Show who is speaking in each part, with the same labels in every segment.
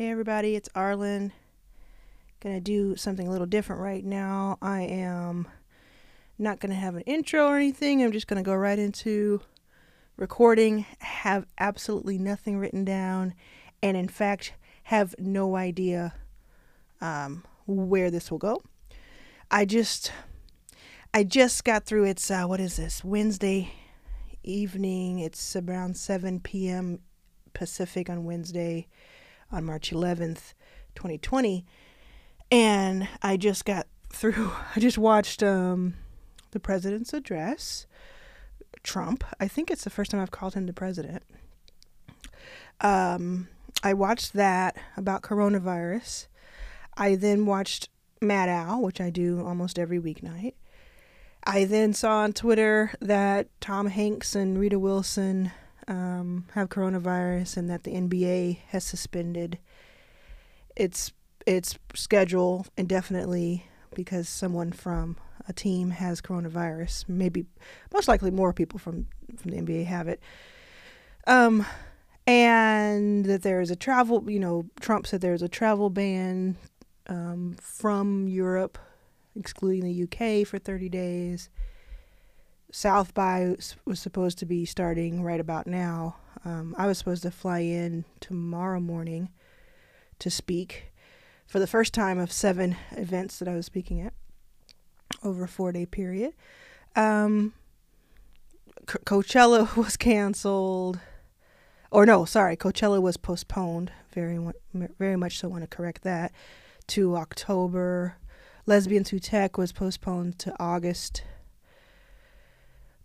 Speaker 1: Hey everybody, it's Arlan. Gonna do something a little different right now. I am not gonna have an intro or anything. I'm just gonna go right into recording, have absolutely nothing written down, and in fact, have no idea um, where this will go. I just, I just got through. It's uh, what is this? Wednesday evening. It's around 7 p.m. Pacific on Wednesday, on March 11th, 2020, and I just got through. I just watched um, the president's address. Trump. I think it's the first time I've called him the president. Um, I watched that about coronavirus. I then watched Maddow, which I do almost every weeknight. I then saw on Twitter that Tom Hanks and Rita Wilson um, have coronavirus and that the NBA has suspended its its schedule indefinitely because someone from a team has coronavirus. Maybe, most likely, more people from from the NBA have it. Um, and that there is a travel. You know, Trump said there's a travel ban um, from Europe, excluding the UK, for 30 days. South by was supposed to be starting right about now. Um, I was supposed to fly in tomorrow morning to speak for the first time of seven events that I was speaking at over a four day period. Um, C- Coachella was canceled, or no, sorry, Coachella was postponed. Very, very much so. Want to correct that to October. Lesbians Who Tech was postponed to August.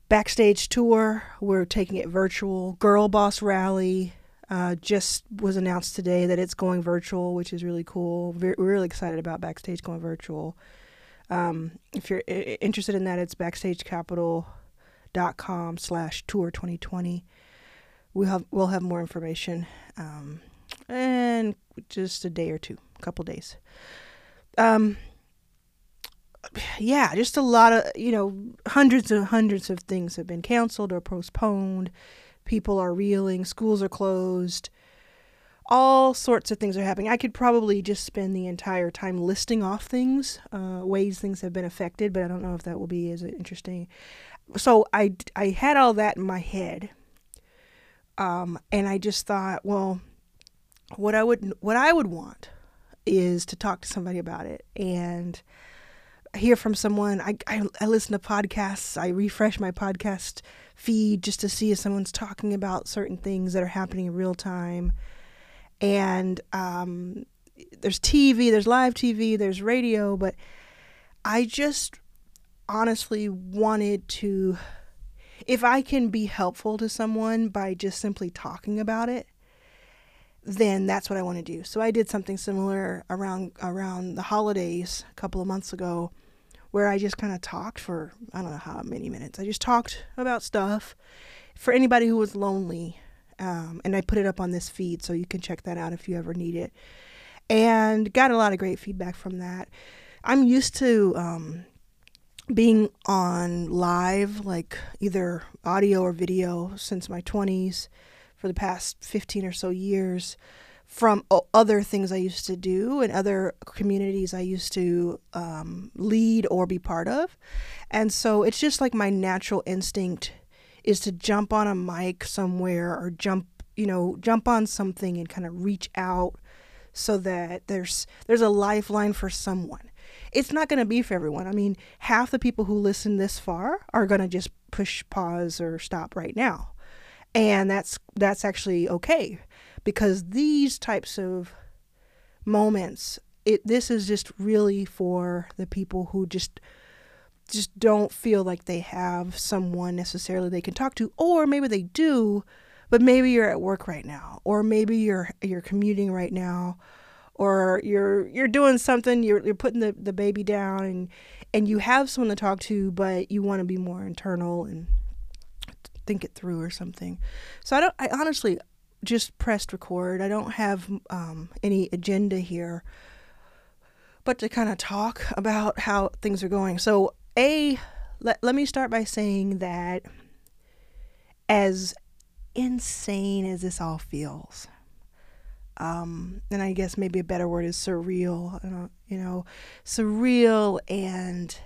Speaker 1: Backstage tour, we're taking it virtual. Girl Boss Rally uh, just was announced today that it's going virtual, which is really cool. We're really excited about Backstage going virtual. Um, if you're interested in that, it's backstagecapital.com slash tour 2020. We'll have, we'll have more information um, and just a day or two, a couple days. Um, yeah, just a lot of, you know, hundreds and hundreds of things have been canceled or postponed. People are reeling, schools are closed all sorts of things are happening. I could probably just spend the entire time listing off things, uh, ways things have been affected, but I don't know if that will be as interesting. So I, I had all that in my head, um, and I just thought, well, what I would what I would want is to talk to somebody about it and hear from someone. I, I, I listen to podcasts. I refresh my podcast feed just to see if someone's talking about certain things that are happening in real time and um, there's TV, there's live TV, there's radio, but I just honestly wanted to, if I can be helpful to someone by just simply talking about it, then that's what I want to do. So I did something similar around around the holidays a couple of months ago, where I just kind of talked for I don't know how many minutes. I just talked about stuff for anybody who was lonely um, and I put it up on this feed, so you can check that out if you ever need it. And got a lot of great feedback from that. I'm used to um, being on live, like either audio or video, since my 20s for the past 15 or so years from other things I used to do and other communities I used to um, lead or be part of. And so it's just like my natural instinct is to jump on a mic somewhere or jump, you know, jump on something and kind of reach out so that there's there's a lifeline for someone. It's not going to be for everyone. I mean, half the people who listen this far are going to just push pause or stop right now. And that's that's actually okay because these types of moments it this is just really for the people who just just don't feel like they have someone necessarily they can talk to or maybe they do but maybe you're at work right now or maybe you're you're commuting right now or you're you're doing something you're you're putting the, the baby down and and you have someone to talk to but you want to be more internal and think it through or something. So i don't i honestly just pressed record i don't have um, any agenda here but to kind of talk about how things are going so a let, let me start by saying that as insane as this all feels Um, and I guess maybe a better word is surreal. Uh, you know, surreal and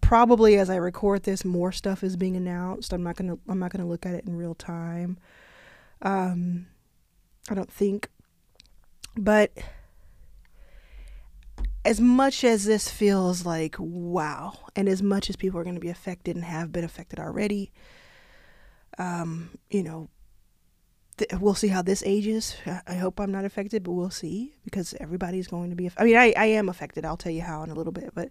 Speaker 1: probably as I record this, more stuff is being announced. I'm not gonna I'm not gonna look at it in real time. Um, I don't think, but as much as this feels like wow, and as much as people are going to be affected and have been affected already, um, you know, th- we'll see how this ages. I hope I'm not affected, but we'll see because everybody's going to be. Aff- I mean, I, I am affected. I'll tell you how in a little bit, but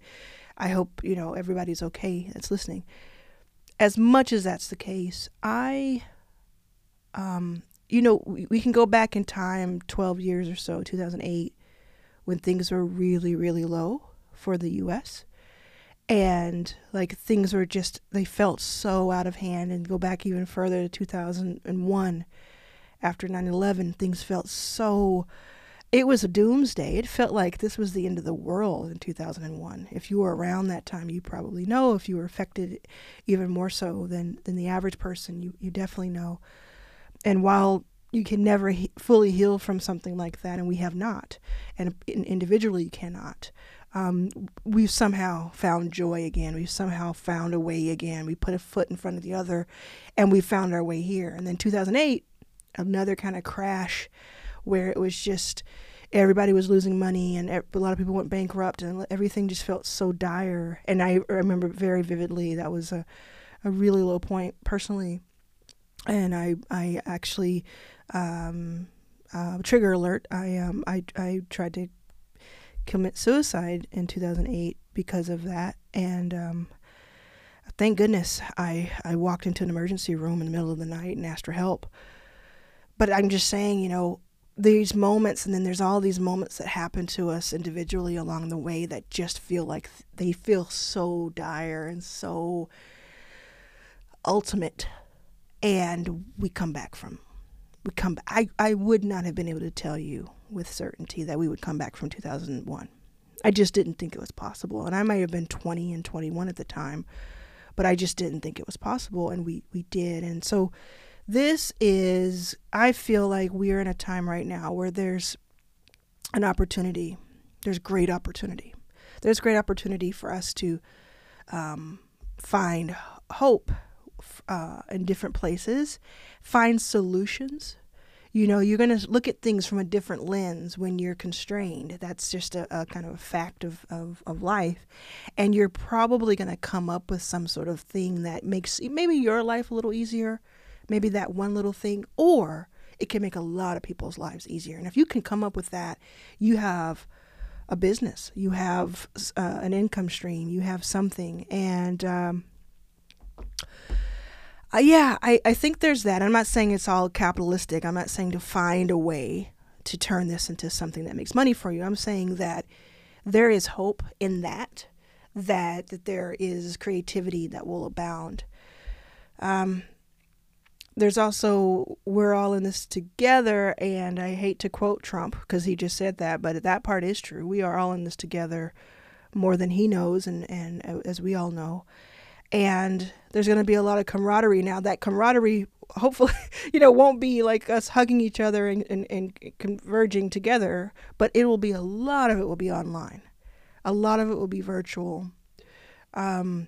Speaker 1: I hope you know everybody's okay that's listening. As much as that's the case, I, um, you know, we, we can go back in time 12 years or so, 2008 when things were really, really low for the US. And like things were just, they felt so out of hand. And go back even further to 2001 after 9 11, things felt so, it was a doomsday. It felt like this was the end of the world in 2001. If you were around that time, you probably know. If you were affected even more so than, than the average person, you, you definitely know. And while you can never he- fully heal from something like that, and we have not, and individually you cannot. Um, we've somehow found joy again. We've somehow found a way again. We put a foot in front of the other, and we found our way here. And then 2008, another kind of crash, where it was just everybody was losing money, and a lot of people went bankrupt, and everything just felt so dire. And I remember very vividly that was a, a really low point personally and I I actually um, uh, trigger alert. I um I I tried to commit suicide in 2008 because of that, and um, thank goodness I I walked into an emergency room in the middle of the night and asked for help. But I'm just saying, you know, these moments, and then there's all these moments that happen to us individually along the way that just feel like they feel so dire and so ultimate, and we come back from would come back. I, I would not have been able to tell you with certainty that we would come back from 2001. I just didn't think it was possible. And I might have been 20 and 21 at the time, but I just didn't think it was possible. And we, we did. And so this is, I feel like we're in a time right now where there's an opportunity. There's great opportunity. There's great opportunity for us to um, find hope uh, in different places, find solutions. You know, you're going to look at things from a different lens when you're constrained. That's just a, a kind of a fact of, of, of life. And you're probably going to come up with some sort of thing that makes maybe your life a little easier, maybe that one little thing, or it can make a lot of people's lives easier. And if you can come up with that, you have a business, you have uh, an income stream, you have something. And, um, uh, yeah, I, I think there's that. I'm not saying it's all capitalistic. I'm not saying to find a way to turn this into something that makes money for you. I'm saying that there is hope in that, that, that there is creativity that will abound. Um, there's also, we're all in this together, and I hate to quote Trump because he just said that, but that part is true. We are all in this together more than he knows, and, and uh, as we all know and there's going to be a lot of camaraderie. Now that camaraderie hopefully you know won't be like us hugging each other and, and, and converging together but it will be a lot of it will be online. A lot of it will be virtual. Um,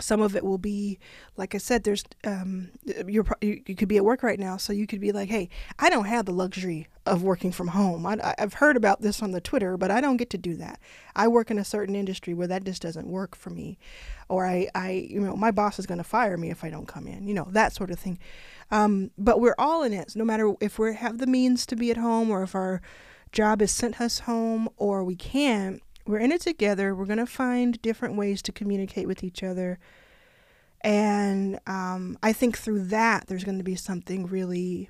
Speaker 1: some of it will be like i said there's um, you're you, you could be at work right now so you could be like hey i don't have the luxury of working from home. I, i've heard about this on the twitter but i don't get to do that. I work in a certain industry where that just doesn't work for me or i, I you know my boss is going to fire me if i don't come in you know that sort of thing um, but we're all in it no matter if we have the means to be at home or if our job has sent us home or we can't we're in it together. We're going to find different ways to communicate with each other. And um, I think through that, there's going to be something really,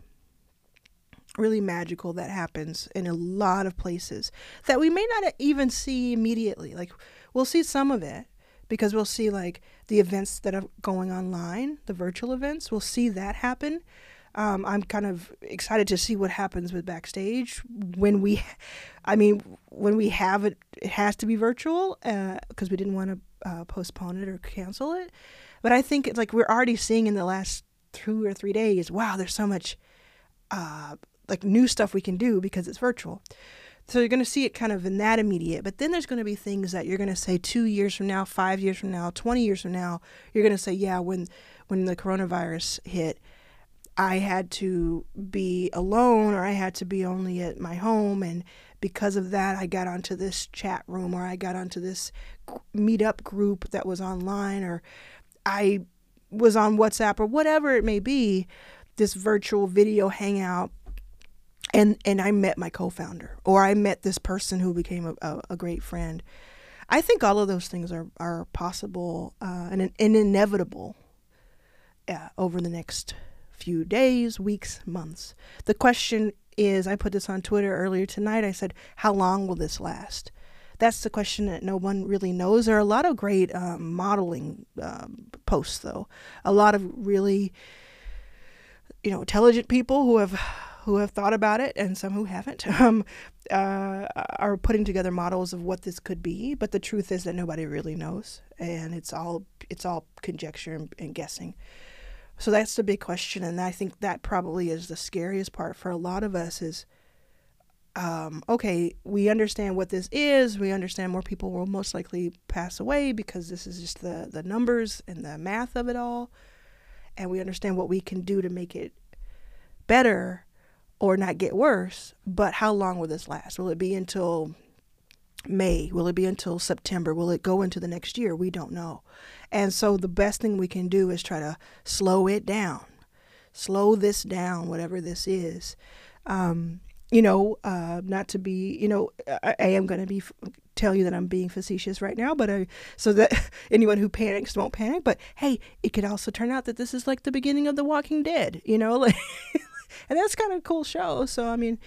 Speaker 1: really magical that happens in a lot of places that we may not even see immediately. Like, we'll see some of it because we'll see, like, the events that are going online, the virtual events, we'll see that happen. Um, I'm kind of excited to see what happens with backstage when we, I mean, when we have it, it has to be virtual because uh, we didn't want to uh, postpone it or cancel it. But I think it's like we're already seeing in the last two or three days. Wow, there's so much uh, like new stuff we can do because it's virtual. So you're going to see it kind of in that immediate, but then there's going to be things that you're going to say 2 years from now, 5 years from now, 20 years from now, you're going to say, yeah, when when the coronavirus hit, I had to be alone or I had to be only at my home. And because of that I got onto this chat room or I got onto this meetup group that was online or I was on WhatsApp or whatever it may be, this virtual video hangout and and I met my co-founder or I met this person who became a, a, a great friend. I think all of those things are are possible uh, and, and inevitable uh, over the next few days, weeks, months. The question is, I put this on Twitter earlier tonight. I said, how long will this last? That's the question that no one really knows. There are a lot of great um, modeling um, posts, though. A lot of really, you know, intelligent people who have who have thought about it and some who haven't um, uh, are putting together models of what this could be. But the truth is that nobody really knows, and it's all it's all conjecture and, and guessing. So that's the big question, and I think that probably is the scariest part for a lot of us. Is um, okay, we understand what this is. We understand more people will most likely pass away because this is just the the numbers and the math of it all, and we understand what we can do to make it better or not get worse. But how long will this last? Will it be until May? Will it be until September? Will it go into the next year? We don't know. And so the best thing we can do is try to slow it down, slow this down, whatever this is. Um, you know, uh, not to be, you know, I, I am going to be tell you that I'm being facetious right now, but I so that anyone who panics won't panic. But hey, it could also turn out that this is like the beginning of The Walking Dead, you know, like, and that's kind of a cool show. So I mean,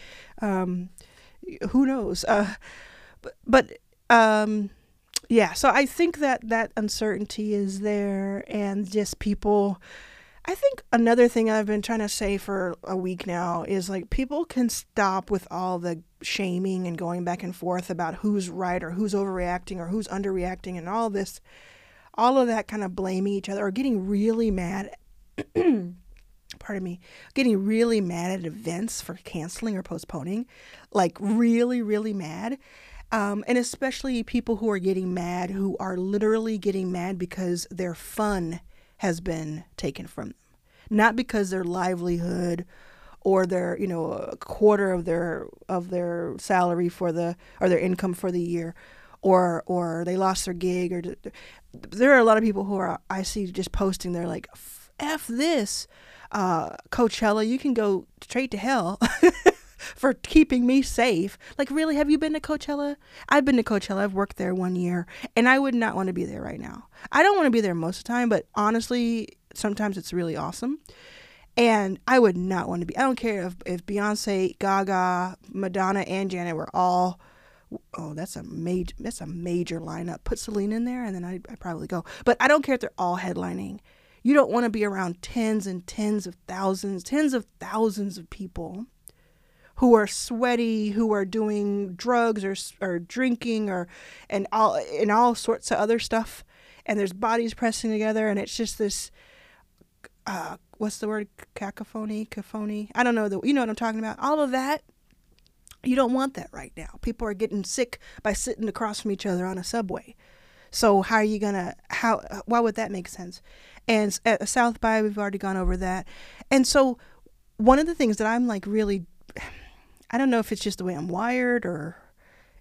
Speaker 1: um, who knows? Uh, but um, yeah. So I think that that uncertainty is there, and just people. I think another thing I've been trying to say for a week now is like people can stop with all the shaming and going back and forth about who's right or who's overreacting or who's underreacting and all this, all of that kind of blaming each other or getting really mad. pardon me, getting really mad at events for canceling or postponing, like really, really mad. Um, and especially people who are getting mad, who are literally getting mad because their fun has been taken from them, not because their livelihood or their you know a quarter of their of their salary for the or their income for the year or or they lost their gig or there are a lot of people who are I see just posting they're like f this uh, Coachella you can go straight to hell for keeping me safe. Like, really, have you been to Coachella? I've been to Coachella. I've worked there one year, and I would not want to be there right now. I don't want to be there most of the time, but honestly, sometimes it's really awesome. And I would not want to be. I don't care if, if Beyonce, Gaga, Madonna, and Janet were all. Oh, that's a major. That's a major lineup. Put Celine in there, and then I I probably go. But I don't care if they're all headlining. You don't want to be around tens and tens of thousands, tens of thousands of people who are sweaty, who are doing drugs or or drinking or and all and all sorts of other stuff, and there's bodies pressing together, and it's just this. Uh, what's the word? Cacophony, cacophony. I don't know. The, you know what I'm talking about. All of that. You don't want that right now. People are getting sick by sitting across from each other on a subway. So how are you gonna? How? Why would that make sense? And at South by, we've already gone over that. And so, one of the things that I'm like really I don't know if it's just the way I'm wired or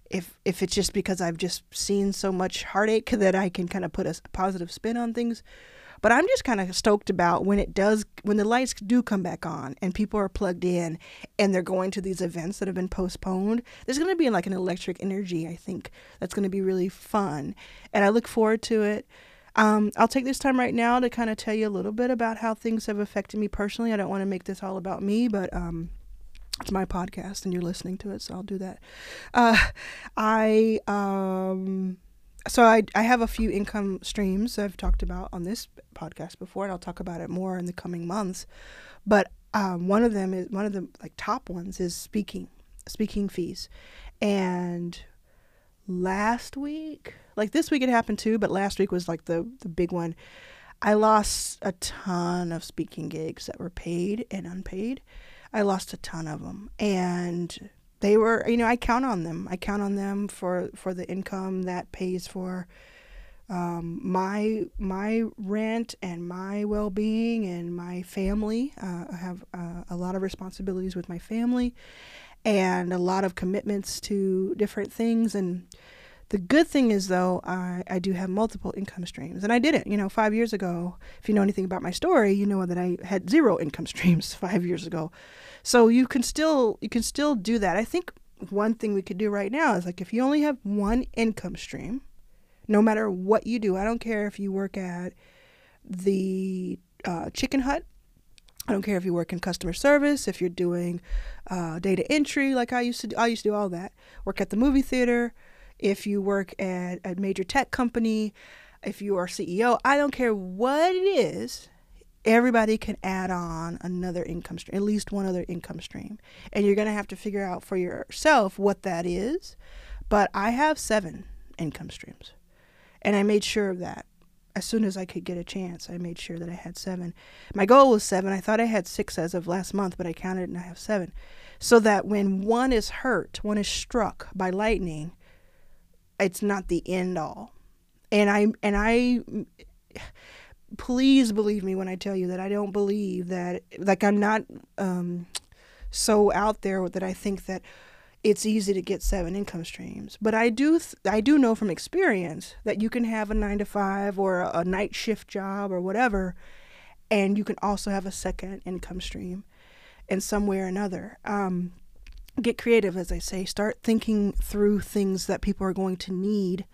Speaker 1: if if it's just because I've just seen so much heartache that I can kind of put a positive spin on things. But I'm just kind of stoked about when it does when the lights do come back on and people are plugged in and they're going to these events that have been postponed. There's going to be like an electric energy, I think, that's going to be really fun. And I look forward to it. Um, I'll take this time right now to kind of tell you a little bit about how things have affected me personally. I don't want to make this all about me, but um, it's my podcast and you're listening to it, so I'll do that. Uh, I um, so I I have a few income streams I've talked about on this podcast before, and I'll talk about it more in the coming months. But um, one of them is one of the like top ones is speaking, speaking fees, and last week, like this week it happened too, but last week was like the the big one. I lost a ton of speaking gigs that were paid and unpaid I lost a ton of them, and they were, you know, I count on them. I count on them for for the income that pays for um, my my rent and my well being and my family. Uh, I have uh, a lot of responsibilities with my family, and a lot of commitments to different things and the good thing is, though, I, I do have multiple income streams, and I didn't. You know, five years ago, if you know anything about my story, you know that I had zero income streams five years ago. So you can still you can still do that. I think one thing we could do right now is like if you only have one income stream, no matter what you do, I don't care if you work at the uh, chicken hut I don't care if you work in customer service, if you're doing uh, data entry, like I used to do. I used to do all that. Work at the movie theater, if you work at a major tech company, if you are CEO, I don't care what it is, everybody can add on another income stream, at least one other income stream. And you're going to have to figure out for yourself what that is. But I have seven income streams. And I made sure of that. As soon as I could get a chance, I made sure that I had seven. My goal was seven. I thought I had six as of last month, but I counted and I have seven. So that when one is hurt, one is struck by lightning, it's not the end all. And I and I please believe me when I tell you that I don't believe that like I'm not um, so out there that I think that it's easy to get seven income streams. But I do th- I do know from experience that you can have a 9 to 5 or a, a night shift job or whatever and you can also have a second income stream in some way or another. Um, get creative, as I say. Start thinking through things that people are going to need.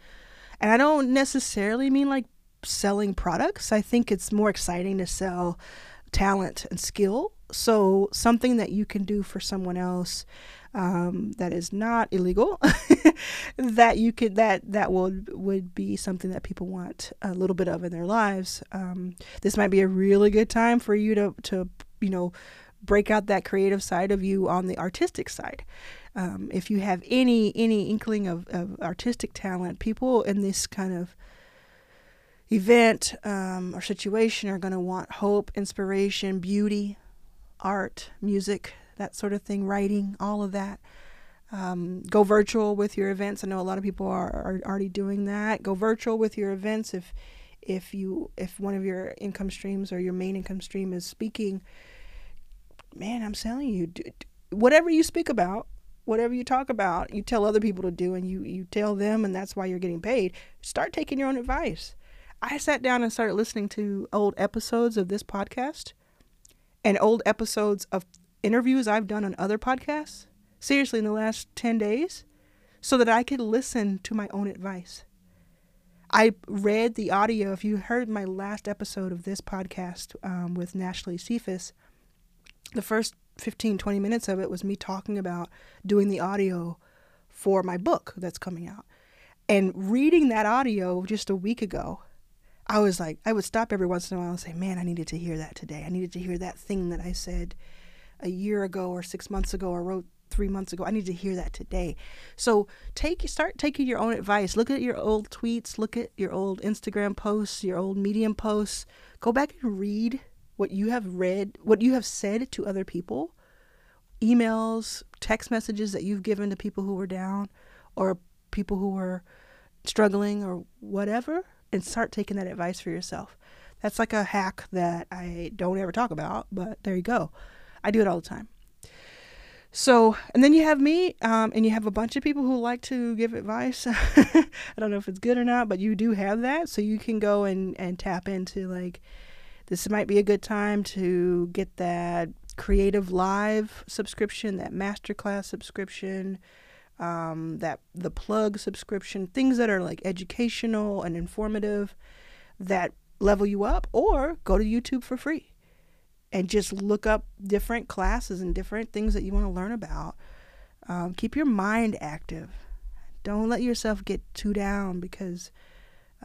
Speaker 1: And I don't necessarily mean like selling products. I think it's more exciting to sell talent and skill. So something that you can do for someone else um, that is not illegal, that you could that that would would be something that people want a little bit of in their lives. Um, this might be a really good time for you to to you know break out that creative side of you on the artistic side. Um, if you have any any inkling of, of artistic talent, people in this kind of event um, or situation are going to want hope, inspiration, beauty, art, music, that sort of thing, writing, all of that. Um, go virtual with your events. I know a lot of people are, are already doing that. Go virtual with your events if if you if one of your income streams or your main income stream is speaking man, I'm telling you, whatever you speak about, whatever you talk about, you tell other people to do, and you you tell them, and that's why you're getting paid. Start taking your own advice. I sat down and started listening to old episodes of this podcast and old episodes of interviews I've done on other podcasts, seriously, in the last 10 days, so that I could listen to my own advice. I read the audio. If you heard my last episode of this podcast um, with Nashlie Sephus, the first 15, 20 minutes of it was me talking about doing the audio for my book that's coming out. And reading that audio just a week ago, I was like, I would stop every once in a while and say, man, I needed to hear that today. I needed to hear that thing that I said a year ago or six months ago or wrote three months ago. I need to hear that today. So take start taking your own advice. Look at your old tweets, look at your old Instagram posts, your old Medium posts. Go back and read what you have read, what you have said to other people, emails, text messages that you've given to people who were down or people who were struggling or whatever, and start taking that advice for yourself. That's like a hack that I don't ever talk about, but there you go. I do it all the time. So, and then you have me, um, and you have a bunch of people who like to give advice. I don't know if it's good or not, but you do have that. So you can go and, and tap into like, this might be a good time to get that CreativeLive subscription, that masterclass subscription, um, that the plug subscription, things that are like educational and informative that level you up, or go to YouTube for free and just look up different classes and different things that you want to learn about. Um, keep your mind active. Don't let yourself get too down because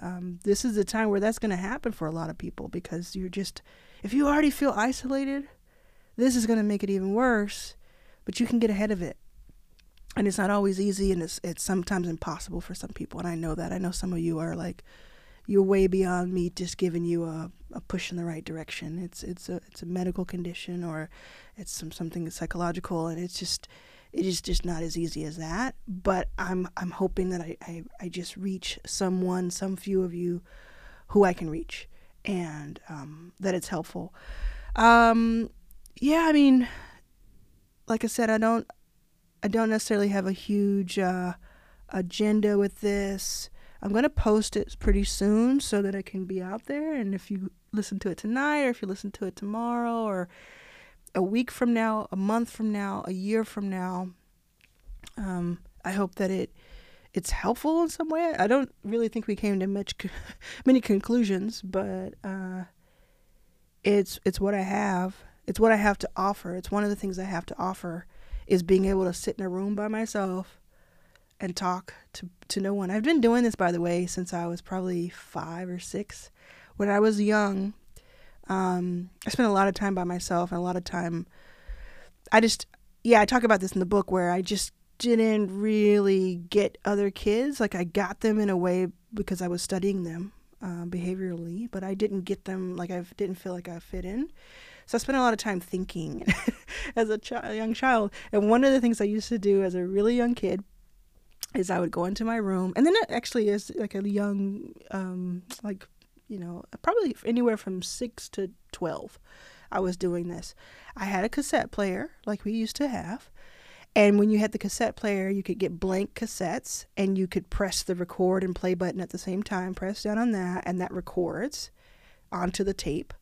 Speaker 1: um, this is the time where that's going to happen for a lot of people because you're just, if you already feel isolated, this is going to make it even worse, but you can get ahead of it. And it's not always easy and it's, it's sometimes impossible for some people. And I know that. I know some of you are like, you're way beyond me just giving you a, a push in the right direction. It's it's a it's a medical condition or it's some something psychological, and it's just it is just not as easy as that. But I'm I'm hoping that I, I, I just reach someone, some few of you who I can reach, and um, that it's helpful. Um, yeah, I mean, like I said, I don't I don't necessarily have a huge uh, agenda with this. I'm going to post it pretty soon so that it can be out there. And if you listen to it tonight, or if you listen to it tomorrow, or a week from now, a month from now, a year from now, um, I hope that it it's helpful in some way. I don't really think we came to much many conclusions, but uh, it's it's what I have. It's what I have to offer. It's one of the things I have to offer is being able to sit in a room by myself and talk to, to no one. I've been doing this, by the way, since I was probably five or six. When I was young, um, I spent a lot of time by myself and a lot of time. I just, yeah, I talk about this in the book where I just didn't really get other kids. Like I got them in a way because I was studying them uh, behaviorally, but I didn't get them like I didn't feel like I fit in. So I spent a lot of time thinking as a, young child. And one of the things I used to do as a really young kid is I would go into my room, and then actually as like a young, um, like you know, probably anywhere from six to twelve, I was doing this. I had a cassette player like we used to have. And when you had the cassette player, you could get blank cassettes and you could press the record and play button at the same time, press down on that, and that records onto the tape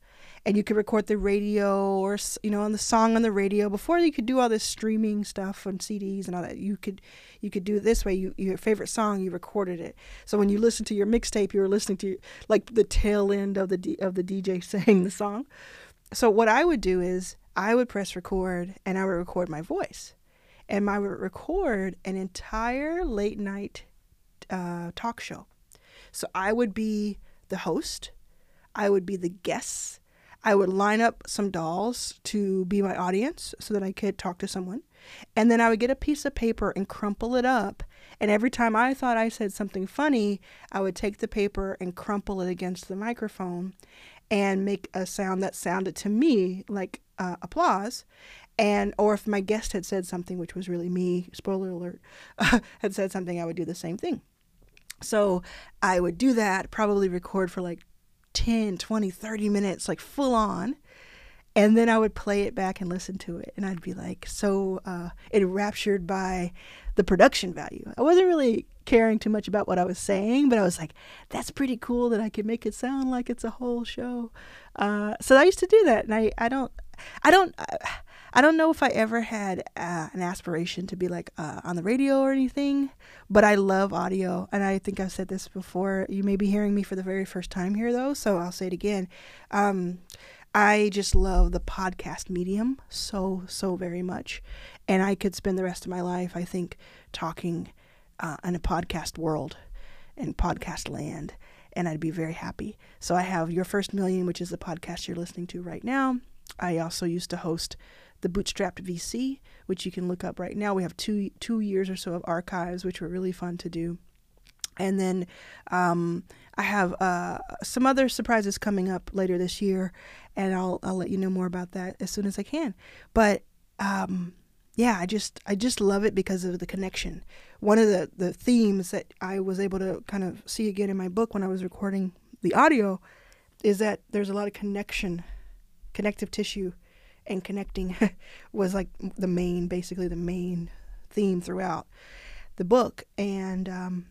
Speaker 1: and you could record the radio or you know on the song on the radio. Before you could do all this streaming stuff on CDs and all that. You could you could do it this way. You your favorite song you recorded it. So when you listen to your mixtape you were listening to like the tail end of the D, of the DJ saying the song. So what I would do is I would press record and I would record my voice. And I would record an entire late night uh, talk show. So I would be the host. I would be the guests I would line up some dolls to be my audience so that I could talk to someone. And then I would get a piece of paper and crumple it up. And every time I thought I said something funny, I would take the paper and crumple it against the microphone and make a sound that sounded to me like uh, applause. And, or if my guest had said something, which was really me, spoiler alert, had said something, I would do the same thing. So I would do that, probably record for like 10, 20, 30 minutes, like full on. And then I would play it back and listen to it. And I'd be like so uh, enraptured by the production value. I wasn't really caring too much about what I was saying, but I was like, that's pretty cool that I can make it sound like it's a whole show. Uh, so I used to do that. And I, I don't, I don't, I don't know if I ever had uh, an aspiration to be like uh, on the radio or anything, but I love audio. And I think I've said this before. You may be hearing me for the very first time here, though, so I'll say it again. Um, I just love the podcast medium so, so very much. And I could spend the rest of my life, I think, talking uh, in a podcast world and podcast land. And I'd be very happy. So I have Your First Million, which is the podcast you're listening to right now. I also used to host the Bootstrapped VC, which you can look up right now. We have two two years or so of archives, which were really fun to do. And then um, I have uh, some other surprises coming up later this year, and I'll I'll let you know more about that as soon as I can. But um, yeah, I just I just love it because of the connection. One of the the themes that I was able to kind of see again in my book when I was recording the audio is that there's a lot of connection, connective tissue and connecting was like the main, basically the main theme throughout the book, and um,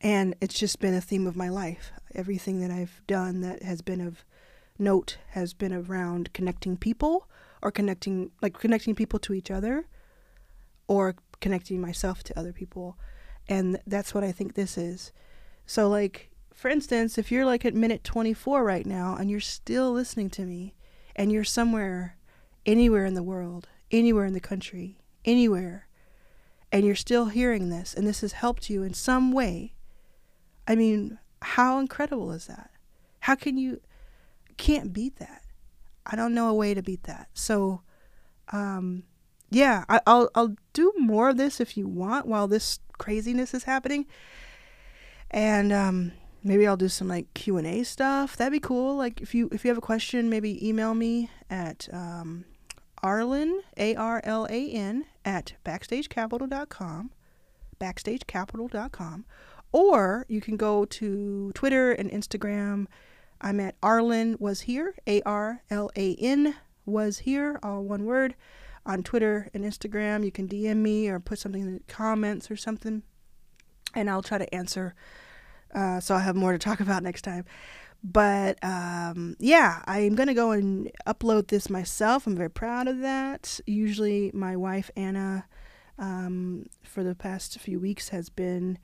Speaker 1: and it's just been a theme of my life. Everything that I've done that has been of note has been around connecting people or connecting like connecting people to each other or connecting myself to other people. And that's what i think this is. So like for instance if you're like at minute 24 right now and you're still listening to me and you're somewhere, anywhere in the world, anywhere in the country, anywhere, and you're still hearing this, and this has helped you in some way, I mean, how incredible is that? How can you, can't beat that. I don't know a way to beat that. So, um, yeah, I, will I'll do more of this if you want while this craziness is happening. And um, maybe I'll do some like Q and A stuff. That'd be cool. Like if you if you have a question, maybe email me at um, Arlan A R L A N at backstagecapital.com, backstagecapital.com, or you can go to Twitter and Instagram. I'm at Arlan was here A R L A N was here all one word on Twitter and Instagram. You can DM me or put something in the comments or something, and I'll try to answer. Uh, so I'll have more to talk about next time. But um, yeah, I'm going to go and upload this myself. I'm very proud of that. Usually, my wife, Anna, um, for the past few weeks has been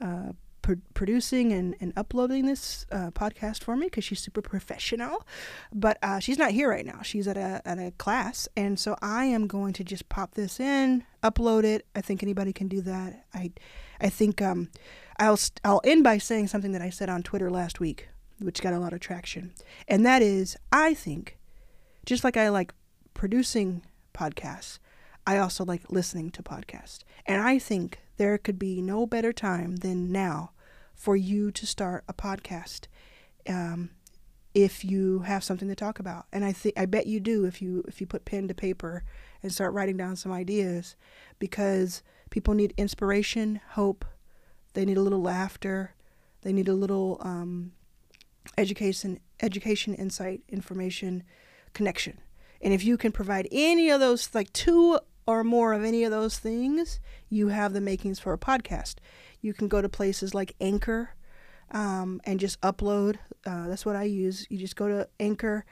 Speaker 1: uh, pr- producing and, and uploading this uh, podcast for me because she's super professional. But uh, she's not here right now. She's at a, at a class. And so I am going to just pop this in, upload it. I think anybody can do that. I, I think um, I'll, I'll end by saying something that I said on Twitter last week, which got a lot of traction. And that is, I think, just like I like producing podcasts, I also like listening to podcasts. And I think there could be no better time than now for you to start a podcast um, if you have something to talk about. And I think I bet you do if you if you put pen to paper and start writing down some ideas because people need inspiration, hope, they need a little laughter, they need a little um, education, education, insight, information, connection. And if you can provide any of those, like two or more of any of those things, you have the makings for a podcast. You can go to places like Anchor um, and just upload. Uh, that's what I use. You just go to Anchor,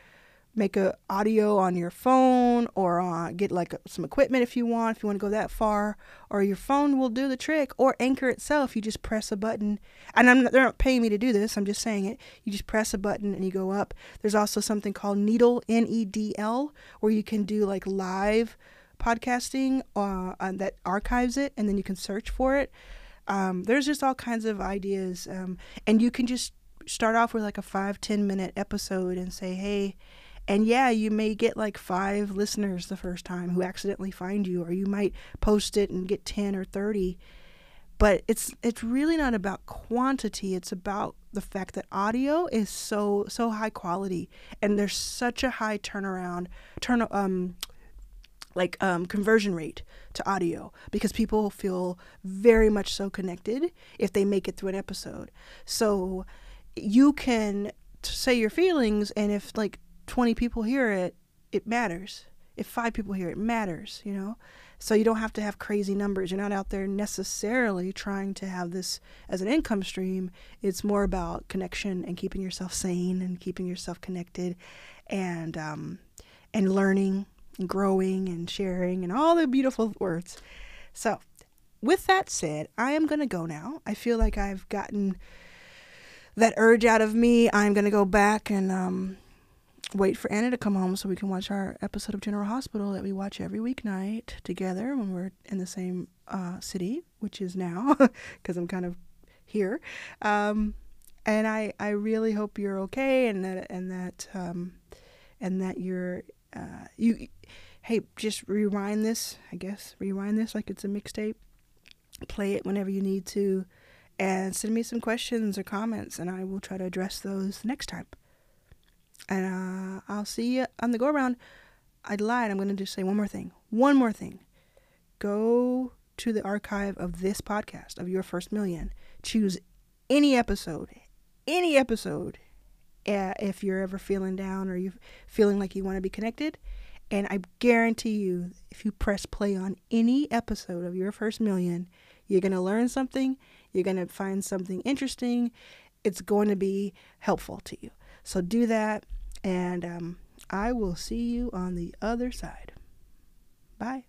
Speaker 1: make a audio on your phone, or get like some equipment if you want. If you want to go that far, or your phone will do the trick. Or Anchor itself, you just press a button. And I'm not, they're not paying me to do this. I'm just saying it. You just press a button and you go up. There's also something called Nedl N E D L, where you can do like live podcasting uh, that archives it and then you can search for it. Um, there's just all kinds of ideas. Um, and you can just start off with like a five ten minute episode and say, hey, and yeah, you may get like five listeners the first time who accidentally find you, or you might post it and get 10 or 30. But it's it's really not about quantity. It's about the fact that audio is so so high quality, and there's such a high turnaround turn um like um, conversion rate to audio because people feel very much so connected if they make it through an episode. So you can say your feelings, and if like 20 people hear it, it matters. If five people hear it, it matters, you know? So you don't have to have crazy numbers. You're not out there necessarily trying to have this as an income stream. It's more about connection and keeping yourself sane and keeping yourself connected and um, and learning and growing and sharing and all the beautiful words. So, with that said, I am going to go now. I feel like I've gotten that urge out of me. I'm going to go back and um, wait for Anna to come home so we can watch our episode of General Hospital that we watch every weeknight together when we're in the same uh, city, which is now because I'm kind of here. Um, and I, I really hope you're okay and that and that um, and that you're uh, you hey just rewind this i guess rewind this like it's a mixtape play it whenever you need to and send me some questions or comments and i will try to address those next time and uh, i'll see you on the go around i lied i'm going to just say one more thing one more thing go to the archive of this podcast of your first million choose any episode any episode uh, if you're ever feeling down or you're feeling like you want to be connected. And I guarantee you, if you press play on any episode of Your First Million, you're going to learn something. You're going to find something interesting. It's going to be helpful to you. So do that. And um, I will see you on the other side. Bye.